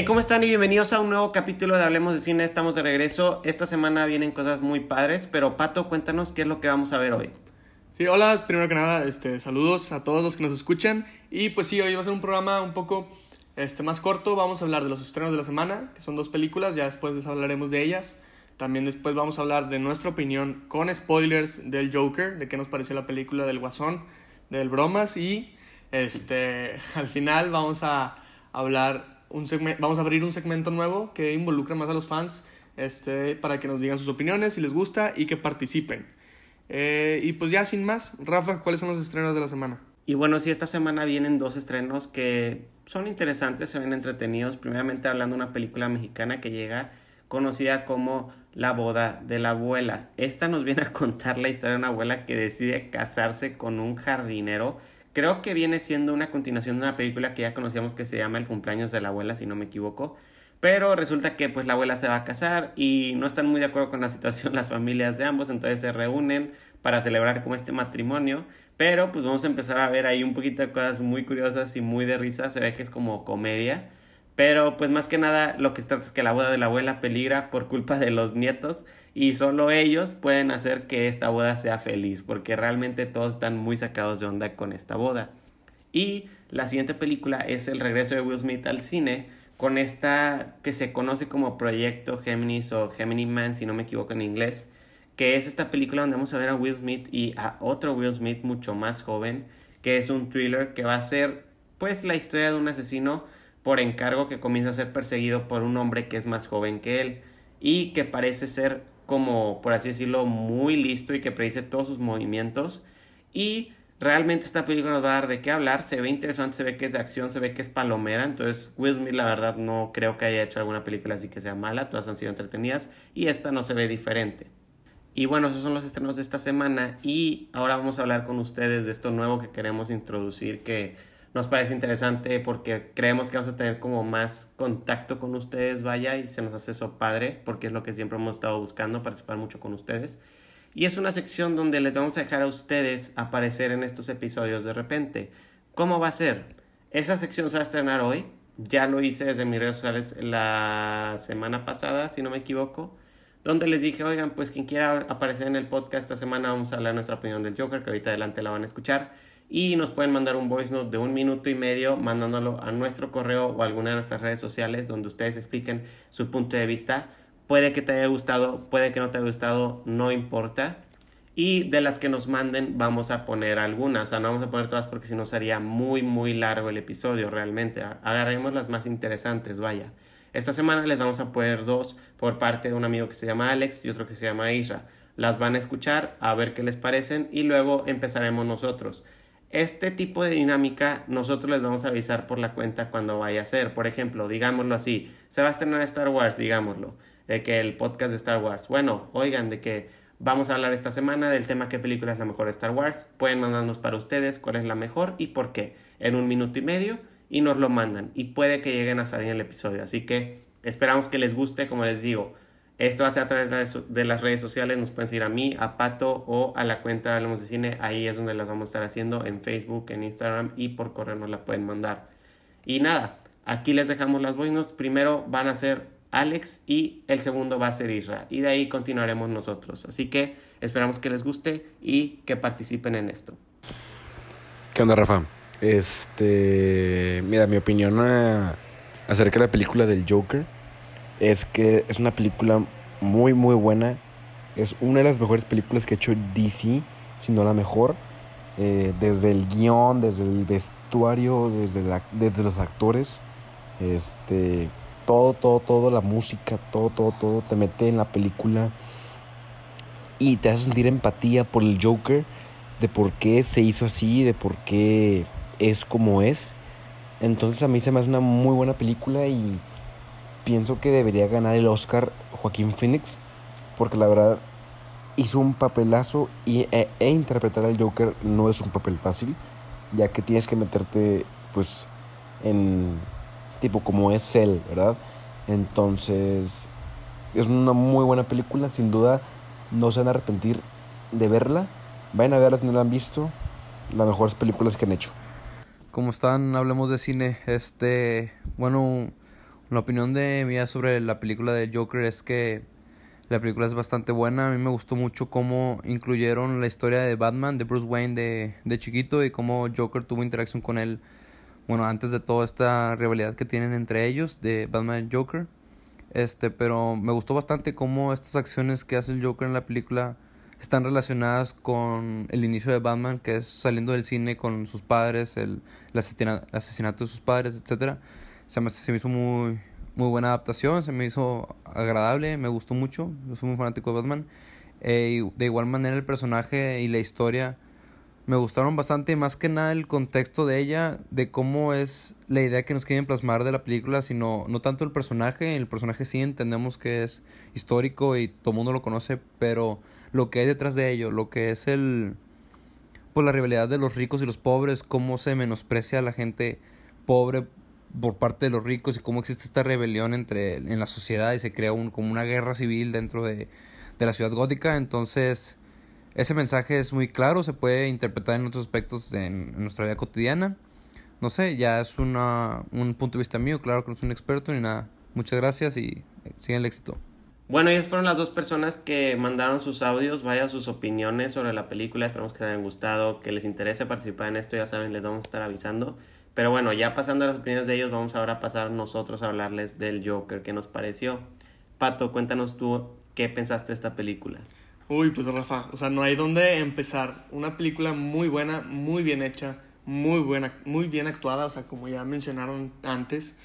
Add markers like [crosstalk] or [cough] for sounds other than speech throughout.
Hey, ¿cómo están? Y bienvenidos a un nuevo capítulo de Hablemos de Cine. Estamos de regreso. Esta semana vienen cosas muy padres, pero Pato, cuéntanos qué es lo que vamos a ver hoy. Sí, hola, primero que nada, este, saludos a todos los que nos escuchan. Y pues sí, hoy va a ser un programa un poco este, más corto. Vamos a hablar de los estrenos de la semana, que son dos películas, ya después les hablaremos de ellas. También después vamos a hablar de nuestra opinión con spoilers del Joker, de qué nos pareció la película del Guasón, del Bromas y este, [laughs] al final vamos a hablar un vamos a abrir un segmento nuevo que involucra más a los fans este, para que nos digan sus opiniones, si les gusta y que participen. Eh, y pues ya sin más, Rafa, ¿cuáles son los estrenos de la semana? Y bueno, sí, esta semana vienen dos estrenos que son interesantes, se ven entretenidos. Primeramente hablando de una película mexicana que llega conocida como La boda de la abuela. Esta nos viene a contar la historia de una abuela que decide casarse con un jardinero Creo que viene siendo una continuación de una película que ya conocíamos que se llama El cumpleaños de la abuela, si no me equivoco. Pero resulta que pues la abuela se va a casar y no están muy de acuerdo con la situación [laughs] las familias de ambos, entonces se reúnen para celebrar como este matrimonio. Pero pues vamos a empezar a ver ahí un poquito de cosas muy curiosas y muy de risa, se ve que es como comedia. Pero pues más que nada lo que se trata es que la boda de la abuela peligra por culpa de los nietos y solo ellos pueden hacer que esta boda sea feliz porque realmente todos están muy sacados de onda con esta boda. Y la siguiente película es el regreso de Will Smith al cine con esta que se conoce como Proyecto Géminis o Gemini Man si no me equivoco en inglés, que es esta película donde vamos a ver a Will Smith y a otro Will Smith mucho más joven, que es un thriller que va a ser pues la historia de un asesino por encargo que comienza a ser perseguido por un hombre que es más joven que él y que parece ser como, por así decirlo, muy listo y que predice todos sus movimientos. Y realmente esta película nos va a dar de qué hablar. Se ve interesante, se ve que es de acción, se ve que es palomera. Entonces, Will Smith, la verdad, no creo que haya hecho alguna película así que sea mala. Todas han sido entretenidas y esta no se ve diferente. Y bueno, esos son los estrenos de esta semana. Y ahora vamos a hablar con ustedes de esto nuevo que queremos introducir que nos parece interesante porque creemos que vamos a tener como más contacto con ustedes, vaya, y se nos hace eso padre, porque es lo que siempre hemos estado buscando, participar mucho con ustedes. Y es una sección donde les vamos a dejar a ustedes aparecer en estos episodios de repente. ¿Cómo va a ser? Esa sección se va a estrenar hoy. Ya lo hice desde mis redes sociales la semana pasada, si no me equivoco. Donde les dije, oigan, pues quien quiera aparecer en el podcast esta semana, vamos a hablar nuestra opinión del Joker, que ahorita adelante la van a escuchar y nos pueden mandar un voice note de un minuto y medio mandándolo a nuestro correo o a alguna de nuestras redes sociales donde ustedes expliquen su punto de vista. Puede que te haya gustado, puede que no te haya gustado, no importa. Y de las que nos manden vamos a poner algunas, o sea, no vamos a poner todas porque si no sería muy muy largo el episodio realmente. Agarremos las más interesantes, vaya. Esta semana les vamos a poner dos por parte de un amigo que se llama Alex y otro que se llama Isra. Las van a escuchar, a ver qué les parecen y luego empezaremos nosotros. Este tipo de dinámica nosotros les vamos a avisar por la cuenta cuando vaya a ser. Por ejemplo, digámoslo así, se va a estrenar Star Wars, digámoslo, de que el podcast de Star Wars. Bueno, oigan, de que vamos a hablar esta semana del tema qué película es la mejor de Star Wars. Pueden mandarnos para ustedes cuál es la mejor y por qué en un minuto y medio y nos lo mandan y puede que lleguen a salir el episodio. Así que esperamos que les guste, como les digo. Esto hace a través de las redes sociales, nos pueden seguir a mí, a Pato o a la cuenta de Hablemos de Cine, ahí es donde las vamos a estar haciendo, en Facebook, en Instagram y por correo nos la pueden mandar. Y nada, aquí les dejamos las voice Primero van a ser Alex y el segundo va a ser Isra. Y de ahí continuaremos nosotros. Así que esperamos que les guste y que participen en esto. ¿Qué onda, Rafa? Este. Mira, mi opinión ah, acerca de la película del Joker es que es una película muy, muy buena. Es una de las mejores películas que ha hecho DC, si no la mejor. Eh, desde el guion, desde el vestuario, desde, la, desde los actores. Este, todo, todo, todo, la música, todo, todo, todo te mete en la película y te hace sentir empatía por el Joker, de por qué se hizo así, de por qué es como es. Entonces a mí se me hace una muy buena película y pienso que debería ganar el Oscar Joaquín Phoenix, porque la verdad hizo un papelazo y, e, e, interpretar al Joker no es un papel fácil, ya que tienes que meterte pues en tipo como es él, ¿verdad? Entonces es una muy buena película, sin duda no se van a arrepentir de verla. Vayan a verla si no la han visto, las mejores películas que han hecho. ¿Cómo están? Hablemos de cine. Este, bueno, La opinión de mía sobre la película de Joker es que la película es bastante buena. A mí me gustó mucho cómo incluyeron la historia de Batman, de Bruce Wayne de, de chiquito y cómo Joker tuvo interacción con él. Bueno, antes de toda esta rivalidad que tienen entre ellos de Batman y Joker. Este, pero me gustó bastante cómo estas acciones que hace el Joker en la película están relacionadas con el inicio de Batman, que es saliendo del cine con sus padres, el, el, asesinato de sus padres, etc. Se me, se me hizo muy, muy buena adaptación, se me hizo agradable, me gustó mucho, yo soy muy fanático de Batman. Eh, de igual manera el personaje y la historia me gustaron bastante, más que nada el contexto de ella, de cómo es la idea que nos quieren plasmar de la película, sino no tanto el personaje, el personaje sí entendemos que es histórico y todo el mundo lo conoce, pero lo que hay detrás de ello, lo que es el pues la rivalidad de los ricos y los pobres, cómo se menosprecia a la gente pobre por parte de los ricos y cómo existe esta rebelión entre en la sociedad y se crea un, como una guerra civil dentro de, de la ciudad gótica, entonces ese mensaje es muy claro, se puede interpretar en otros aspectos de, en, nuestra vida cotidiana. No sé, ya es una, un punto de vista mío, claro que no soy un experto ni nada. Muchas gracias y sigan el éxito. Bueno, ellas fueron las dos personas que mandaron sus audios, vaya sus opiniones sobre la película, esperamos que les hayan gustado, que les interese participar en esto, ya saben, les vamos a estar avisando. Pero bueno, ya pasando a las opiniones de ellos, vamos ahora a pasar nosotros a hablarles del Joker, ¿qué nos pareció? Pato, cuéntanos tú qué pensaste de esta película. Uy, pues Rafa, o sea, no hay dónde empezar. Una película muy buena, muy bien hecha, muy buena, muy bien actuada, o sea, como ya mencionaron antes.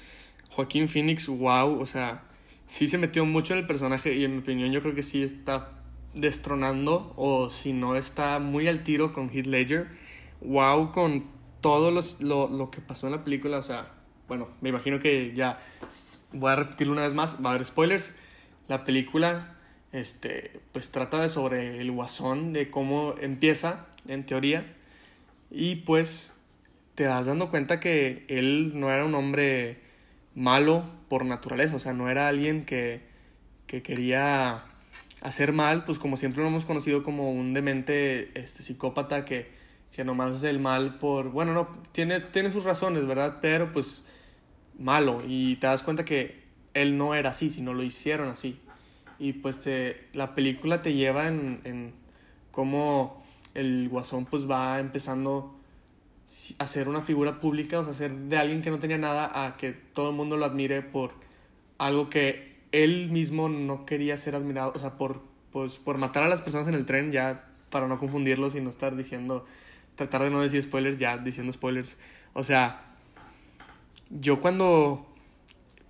Joaquín Phoenix, wow, o sea, sí se metió mucho en el personaje y en mi opinión yo creo que sí está destronando o si no está muy al tiro con Heath Ledger. Wow con todo los, lo, lo que pasó en la película, o sea, bueno, me imagino que ya voy a repetirlo una vez más, va a haber spoilers. La película este, pues trata de sobre el guasón, de cómo empieza, en teoría, y pues te das dando cuenta que él no era un hombre malo por naturaleza, o sea, no era alguien que, que quería hacer mal, pues como siempre lo hemos conocido como un demente este, psicópata que, que nomás hace el mal por, bueno, no, tiene, tiene sus razones, ¿verdad? Pero pues malo, y te das cuenta que él no era así, sino lo hicieron así. Y pues la película te lleva en, en cómo el guasón pues va empezando a ser una figura pública, o sea, ser de alguien que no tenía nada a que todo el mundo lo admire por algo que él mismo no quería ser admirado, o sea, por, pues, por matar a las personas en el tren, ya para no confundirlos y no estar diciendo, tratar de no decir spoilers, ya diciendo spoilers. O sea, yo cuando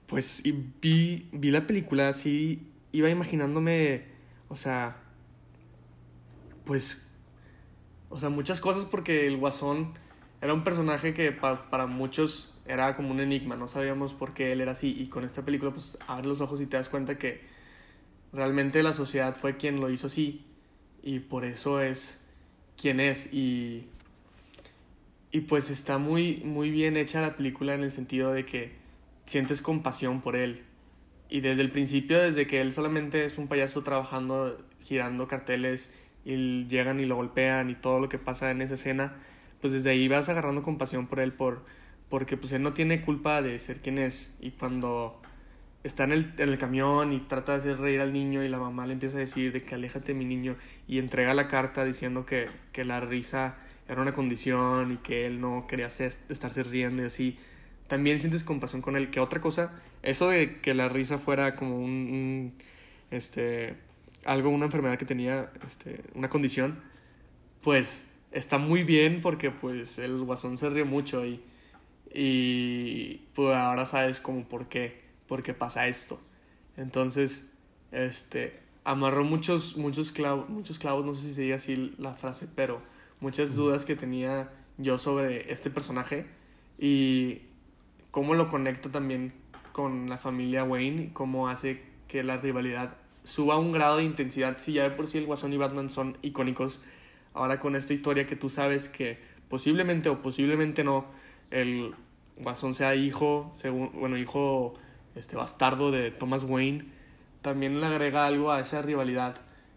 pues vi, vi la película así iba imaginándome, o sea, pues, o sea, muchas cosas porque el guasón era un personaje que para muchos era como un enigma, no sabíamos por qué él era así y con esta película pues abres los ojos y te das cuenta que realmente la sociedad fue quien lo hizo así y por eso es quien es y y pues está muy muy bien hecha la película en el sentido de que sientes compasión por él y desde el principio, desde que él solamente es un payaso trabajando, girando carteles, y llegan y lo golpean y todo lo que pasa en esa escena, pues desde ahí vas agarrando compasión por él, por, porque pues él no tiene culpa de ser quien es. Y cuando está en el, en el camión y trata de hacer reír al niño y la mamá le empieza a decir de que aléjate mi niño y entrega la carta diciendo que, que la risa era una condición y que él no quería hacer, estarse riendo y así, también sientes compasión con él. Que otra cosa eso de que la risa fuera como un, este, algo, una enfermedad que tenía, este, una condición, pues está muy bien porque pues el guasón se ríe mucho y, y pues ahora sabes como por qué, por qué pasa esto. Entonces, este, amarró muchos, muchos clavos, muchos clavos, no sé si se diga así la frase, pero muchas dudas que tenía yo sobre este personaje y cómo lo conecta también con la familia Wayne, cómo hace que la rivalidad suba a un grado de intensidad. Si ya de por sí el Guasón y Batman son icónicos, ahora con esta historia que tú sabes que posiblemente o posiblemente no, el Guasón sea hijo, según, bueno, hijo este, bastardo de Thomas Wayne, también le agrega algo a esa rivalidad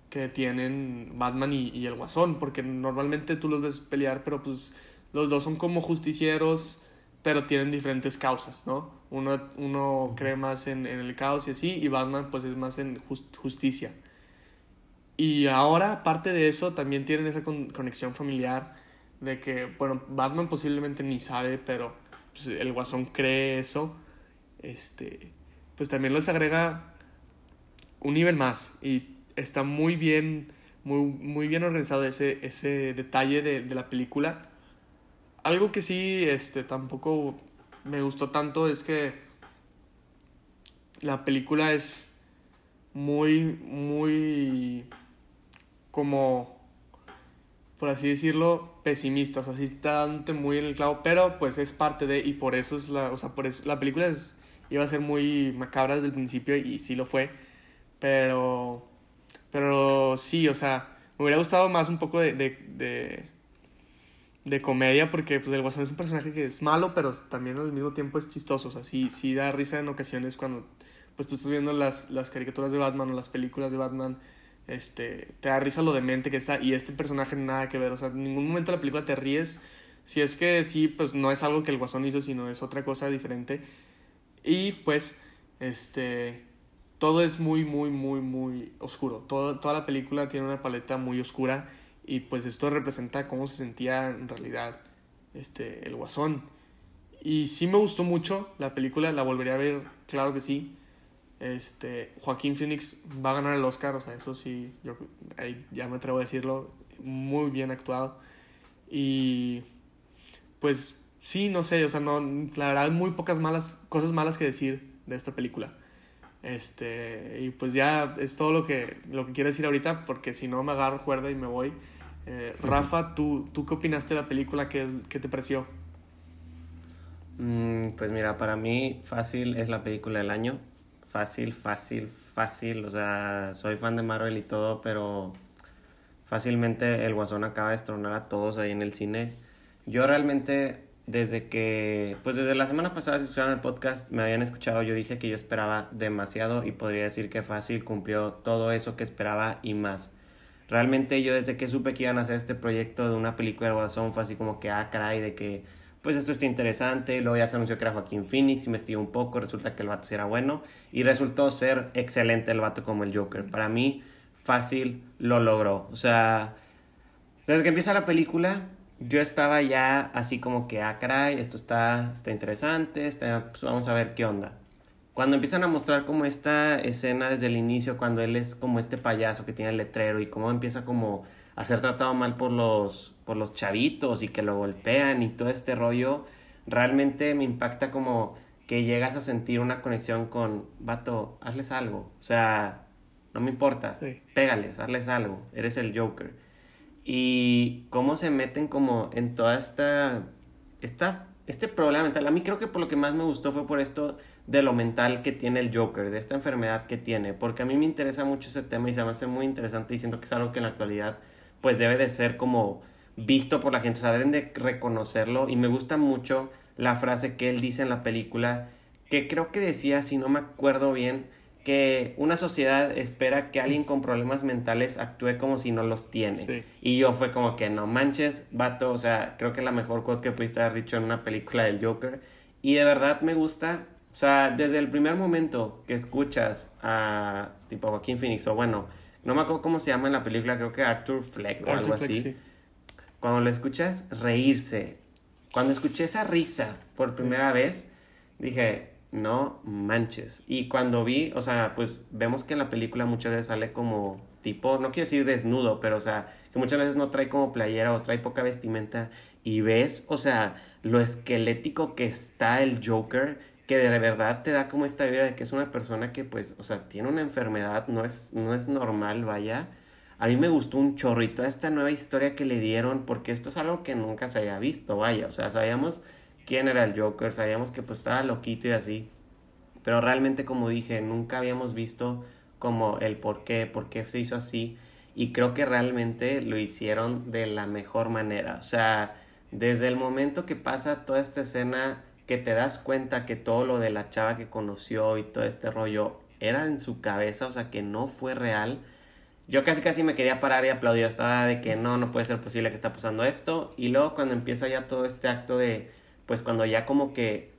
que tienen Batman y, y el Guasón, porque normalmente tú los ves pelear, pero pues los dos son como justicieros, pero tienen diferentes causas, ¿no? Uno, uno cree más en, en el caos y así, y Batman pues es más en just- justicia. Y ahora, aparte de eso, también tienen esa con- conexión familiar de que, bueno, Batman posiblemente ni sabe, pero pues, el Guasón cree eso. Este, pues también les agrega un nivel más y está muy bien, muy, muy bien organizado ese, ese detalle de, de la película. Algo que sí, este, tampoco me gustó tanto es que la película es muy, muy como, por así decirlo, pesimista, o sea, sí está muy en el clavo, pero pues es parte de, y por eso es la, o sea, por eso, la película es, iba a ser muy macabra desde el principio y sí lo fue, pero, pero sí, o sea, me hubiera gustado más un poco de, de, de, de comedia porque pues el Guasón es un personaje que es malo, pero también al mismo tiempo es chistoso, o sea, sí, sí da risa en ocasiones cuando pues tú estás viendo las, las caricaturas de Batman o las películas de Batman, este, te da risa lo demente que está y este personaje nada que ver, o sea, en ningún momento de la película te ríes, si es que sí, pues no es algo que el Guasón hizo, sino es otra cosa diferente y pues, este, todo es muy, muy, muy, muy oscuro, toda la película tiene una paleta muy oscura y pues esto representa cómo se sentía en realidad este, el Guasón. Y sí me gustó mucho la película, la volvería a ver, claro que sí. Este, Joaquín Phoenix va a ganar el Oscar, o sea, eso sí, yo ahí ya me atrevo a decirlo, muy bien actuado. Y pues sí, no sé, o sea, no, la verdad muy pocas malas cosas malas que decir de esta película. Este, y pues ya es todo lo que, lo que quiero decir ahorita, porque si no me agarro cuerda y me voy. Eh, Rafa, ¿tú, ¿tú qué opinaste de la película? ¿Qué, qué te pareció? Mm, pues mira, para mí fácil es la película del año. Fácil, fácil, fácil. O sea, soy fan de Marvel y todo, pero fácilmente el Guasón acaba de destronar a todos ahí en el cine. Yo realmente, desde que, pues desde la semana pasada, si escucharon el podcast, me habían escuchado, yo dije que yo esperaba demasiado y podría decir que fácil cumplió todo eso que esperaba y más. Realmente yo desde que supe que iban a hacer este proyecto de una película de Guasón fue así como que, ah, caray, de que pues esto está interesante. Luego ya se anunció que era Joaquín Phoenix, investigué un poco, resulta que el vato era bueno y resultó ser excelente el vato como el Joker. Para mí, fácil lo logró. O sea, desde que empieza la película, yo estaba ya así como que, ah, caray, esto está, está interesante, está, pues vamos a ver qué onda. Cuando empiezan a mostrar como esta escena desde el inicio, cuando él es como este payaso que tiene el letrero y cómo empieza como a ser tratado mal por los, por los chavitos y que lo golpean y todo este rollo, realmente me impacta como que llegas a sentir una conexión con, vato, hazles algo. O sea, no me importa, Sí. pégales, hazles algo, eres el Joker. Y cómo se meten como en toda esta, esta, este problema mental. A mí creo que por lo que más me gustó fue por esto de lo mental que tiene el Joker, de esta enfermedad que tiene, porque a mí me interesa mucho ese tema y se me hace muy interesante y siento que es algo que en la actualidad pues debe de ser como visto por la gente, o sea, deben de reconocerlo y me gusta mucho la frase que él dice en la película, que creo que decía, si no me acuerdo bien, que una sociedad espera que alguien con problemas mentales actúe como si no los tiene. Sí. Y yo fue como que no manches, vato, o sea, creo que es la mejor quote que pudiste haber dicho en una película del Joker. Y de verdad me gusta, o sea, desde el primer momento que escuchas a tipo Joaquín Phoenix, o bueno, no me acuerdo cómo se llama en la película, creo que Arthur Fleck o algo Fleck, así. sí. Cuando lo escuchas reírse, cuando escuché esa risa por primera vez, dije, no manches. Y cuando vi, o sea, pues vemos que en la película muchas veces sale como tipo, no quiero decir desnudo, pero o sea, que muchas veces no trae como playera o trae poca vestimenta y ves, o sea, lo esquelético que está el Joker, que de verdad te da como esta vibra de que es una persona que pues, o sea, tiene una enfermedad, no es, no es normal, vaya. A mí me gustó un chorrito esta nueva historia que le dieron, porque esto es algo que nunca se había visto, vaya. O sea, sabíamos quién era el Joker, sabíamos que pues estaba loquito y así. Pero realmente, como dije, nunca habíamos visto como el por qué, por qué se hizo así. Y creo que realmente lo hicieron de la mejor manera. O sea, desde el momento que pasa toda esta escena, que te das cuenta que todo lo de la chava que conoció y todo este rollo era en su cabeza, o sea, que no fue real. Yo casi casi me quería parar y aplaudir hasta de que no, no puede ser posible que está pasando esto. Y luego cuando empieza ya todo este acto de pues cuando ya como que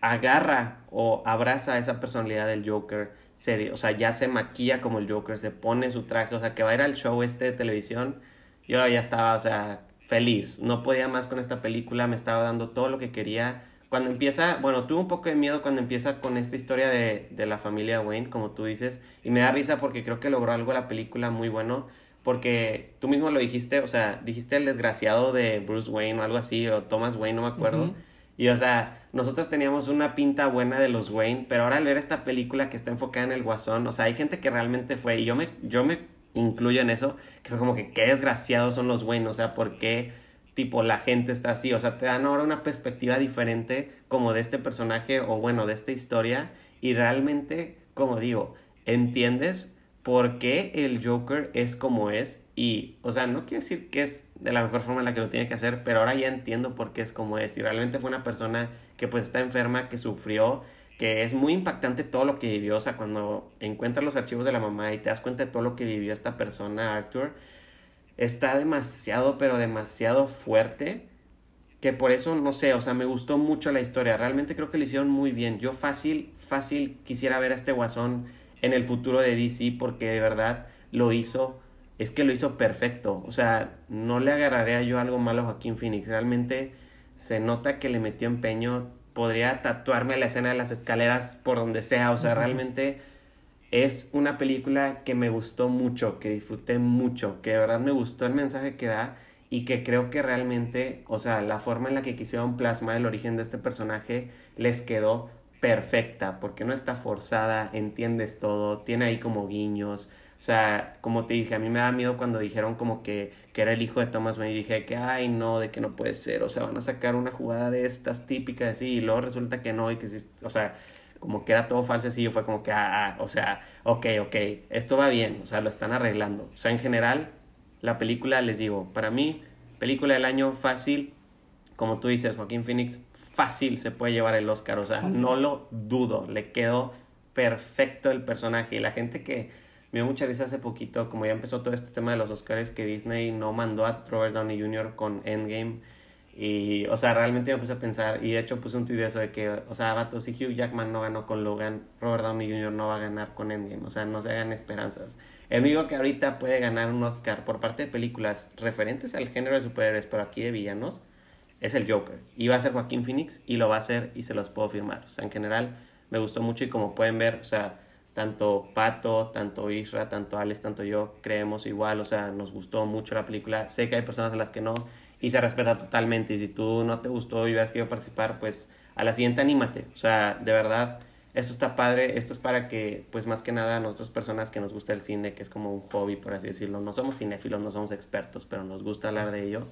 agarra o abraza esa personalidad del Joker, se, o sea, ya se maquilla como el Joker, se pone su traje, o sea, que va a ir al show este de televisión, yo ya estaba, o sea, feliz, no podía más con esta película, me estaba dando todo lo que quería. Cuando empieza, bueno, tuve un poco de miedo cuando empieza con esta historia de, de la familia Wayne, como tú dices, y me da risa porque creo que logró algo la película muy bueno, porque tú mismo lo dijiste, o sea, dijiste el desgraciado de Bruce Wayne o algo así, o Thomas Wayne, no me acuerdo. Y o sea, nosotros teníamos una pinta buena de los Wayne, pero ahora al ver esta película que está enfocada en el guasón, o sea, hay gente que realmente fue, y yo me, yo me incluyo en eso, que fue como que qué desgraciados son los Wayne, o sea, ¿por qué tipo la gente está así? O sea, te dan ahora una perspectiva diferente como de este personaje o bueno, de esta historia, y realmente, como digo, entiendes por qué el Joker es como es y, o sea, no quiero decir que es de la mejor forma en la que lo tiene que hacer, pero ahora ya entiendo por qué es como es y realmente fue una persona que pues está enferma, que sufrió, que es muy impactante todo lo que vivió, o sea, cuando encuentras los archivos de la mamá y te das cuenta de todo lo que vivió esta persona, Arthur, está demasiado, pero demasiado fuerte que por eso, no sé, o sea, me gustó mucho la historia. Realmente creo que lo hicieron muy bien. Yo fácil, fácil quisiera ver a este guasón en el futuro de DC porque de verdad lo hizo, es que lo hizo perfecto. O sea, no le agarraría yo algo malo a Joaquín Phoenix. Realmente se nota que le metió empeño. Podría tatuarme la escena de las escaleras por donde sea. O sea, realmente es una película que me gustó mucho, que disfruté mucho, que de verdad me gustó el mensaje que da y que creo que realmente, o sea, la forma en la que quisieron plasmar el origen de este personaje les quedó perfecta, porque no está forzada, entiendes todo, tiene ahí como guiños. O sea, como te dije, a mí me da miedo cuando dijeron como que, que era el hijo de Thomas Wayne dije que, ay, no, de que no puede ser. O sea, van a sacar una jugada de estas típicas así y luego resulta que no y que sí, o sea, como que era todo falso así y fue como que, ah, ah, o sea, ok, ok, esto va bien, o sea, lo están arreglando. O sea, en general, la película, les digo, para mí, película del año fácil, como tú dices, Joaquín Phoenix fácil se puede llevar el Oscar, o sea, no lo dudo, le quedó perfecto el personaje y la gente que me dio mucha risa hace poquito, como ya empezó todo este tema de los Oscars, que Disney no mandó a Robert Downey Jr. con Endgame. Y, o sea, realmente me puse a pensar, y de hecho puse un tweet de eso de que, o sea, vato, si Hugh Jackman no ganó con Logan, Robert Downey Jr. no va a ganar con Endgame, o sea, no se hagan esperanzas. El único que ahorita puede ganar un Oscar por parte de películas referentes al género de superhéroes, pero aquí de villanos, es el Joker. Y va a ser Joaquín Phoenix y lo va a hacer y se los puedo firmar. O sea, en general me gustó mucho y como pueden ver, o sea, tanto Pato, tanto Isra, tanto Alex, tanto yo creemos igual, o sea, nos gustó mucho la película. Sé que hay personas a las que no y se respeta totalmente. Y si tú no te gustó y hubieras querido participar, pues a la siguiente anímate. O sea, de verdad, esto está padre. Esto es para que, pues más que nada, nosotros personas que nos gusta el cine, que es como un hobby, por así decirlo, no somos cinéfilos, no somos expertos, pero nos gusta hablar de ello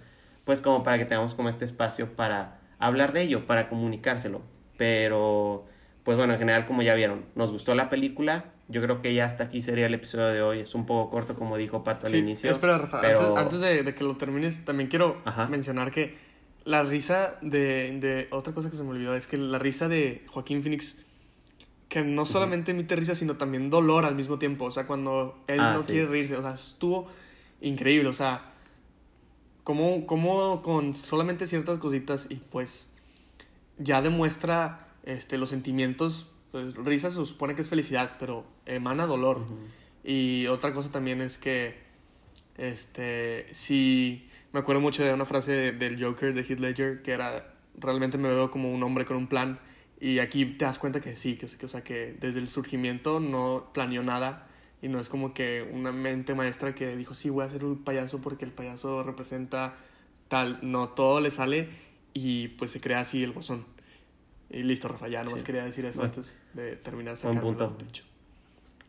pues como para que tengamos como este espacio para hablar de ello, para comunicárselo. Pero, pues bueno, en general, como ya vieron, nos gustó la película. Yo creo que ya hasta aquí sería el episodio de hoy. Es un poco corto, como dijo Pato al inicio. Espera, Rafa, antes, de, que lo termines, también quiero mencionar que la risa de, de, Otra cosa que se me olvidó es que la risa de Joaquín Phoenix, que no solamente emite risa, sino también dolor al mismo tiempo. O sea, cuando él ah, no quiere reírse, o sea, estuvo increíble. O sea, cómo, con solamente ciertas cositas y pues ya demuestra este, los sentimientos, pues risa se supone que es felicidad, pero emana dolor. Y otra cosa también es que, este, si me acuerdo mucho de una frase del Joker de Heath Ledger que era, realmente me veo como un hombre con un plan. Y aquí te das cuenta que sí, que, que, o sea, que desde el surgimiento no planeó nada y no es como que una mente maestra que dijo, sí, voy a hacer un payaso porque el payaso representa tal. No, todo le sale y pues se crea así el guasón. Y listo, Rafa, ya nomás quería decir eso antes de terminar un punto.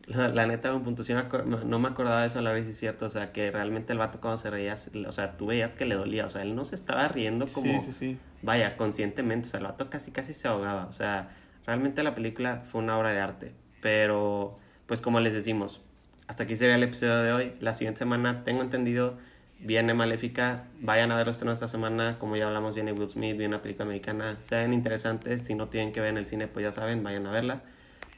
La, la, neta, un punto, sí no me acordaba de eso a la vez, es cierto, o sea, que realmente el vato cuando se reía, o sea, tú veías que le dolía, o sea, él no se estaba riendo como, sí, sí, sí. vaya, conscientemente, o sea, el vato casi, casi se ahogaba, o sea, realmente la película fue una obra de arte, pero pues como les decimos, hasta aquí sería el episodio de hoy. La siguiente semana, tengo entendido, viene Maléfica. Vayan a ver los estrenos esta semana. Como ya hablamos, viene Will Smith, viene una película americana. Sean interesantes. Si no tienen que ver en el cine, pues ya saben, vayan a verla.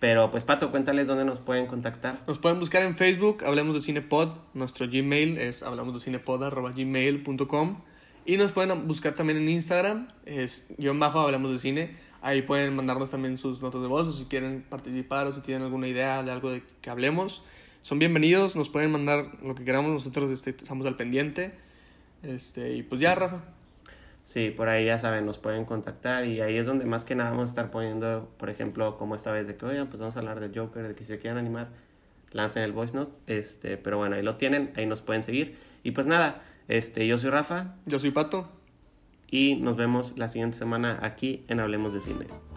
Pero pues Pato, cuéntales dónde nos pueden contactar. Nos pueden buscar en Facebook, Hablemos de Cinepod. Nuestro Gmail es hablamosdecinepod.gmail.com Y nos pueden buscar también en Instagram, es guion bajo Hablamos de Cine. Ahí pueden mandarnos también sus notas de voz o si quieren participar o si tienen alguna idea de algo de que hablemos. Son bienvenidos, nos pueden mandar lo que queramos, nosotros este, estamos al pendiente. Este, y pues ya, Rafa. Sí, por ahí ya saben, nos pueden contactar y ahí es donde más que nada vamos a estar poniendo, por ejemplo, como esta vez de que, oigan, pues vamos a hablar de Joker, de que si se quieren animar, lancen el voice note, este, pero bueno, ahí lo tienen, ahí nos pueden seguir. Y pues nada, este, yo soy Rafa Yo soy Pato. Y nos vemos la siguiente semana aquí en Hablemos de Cine.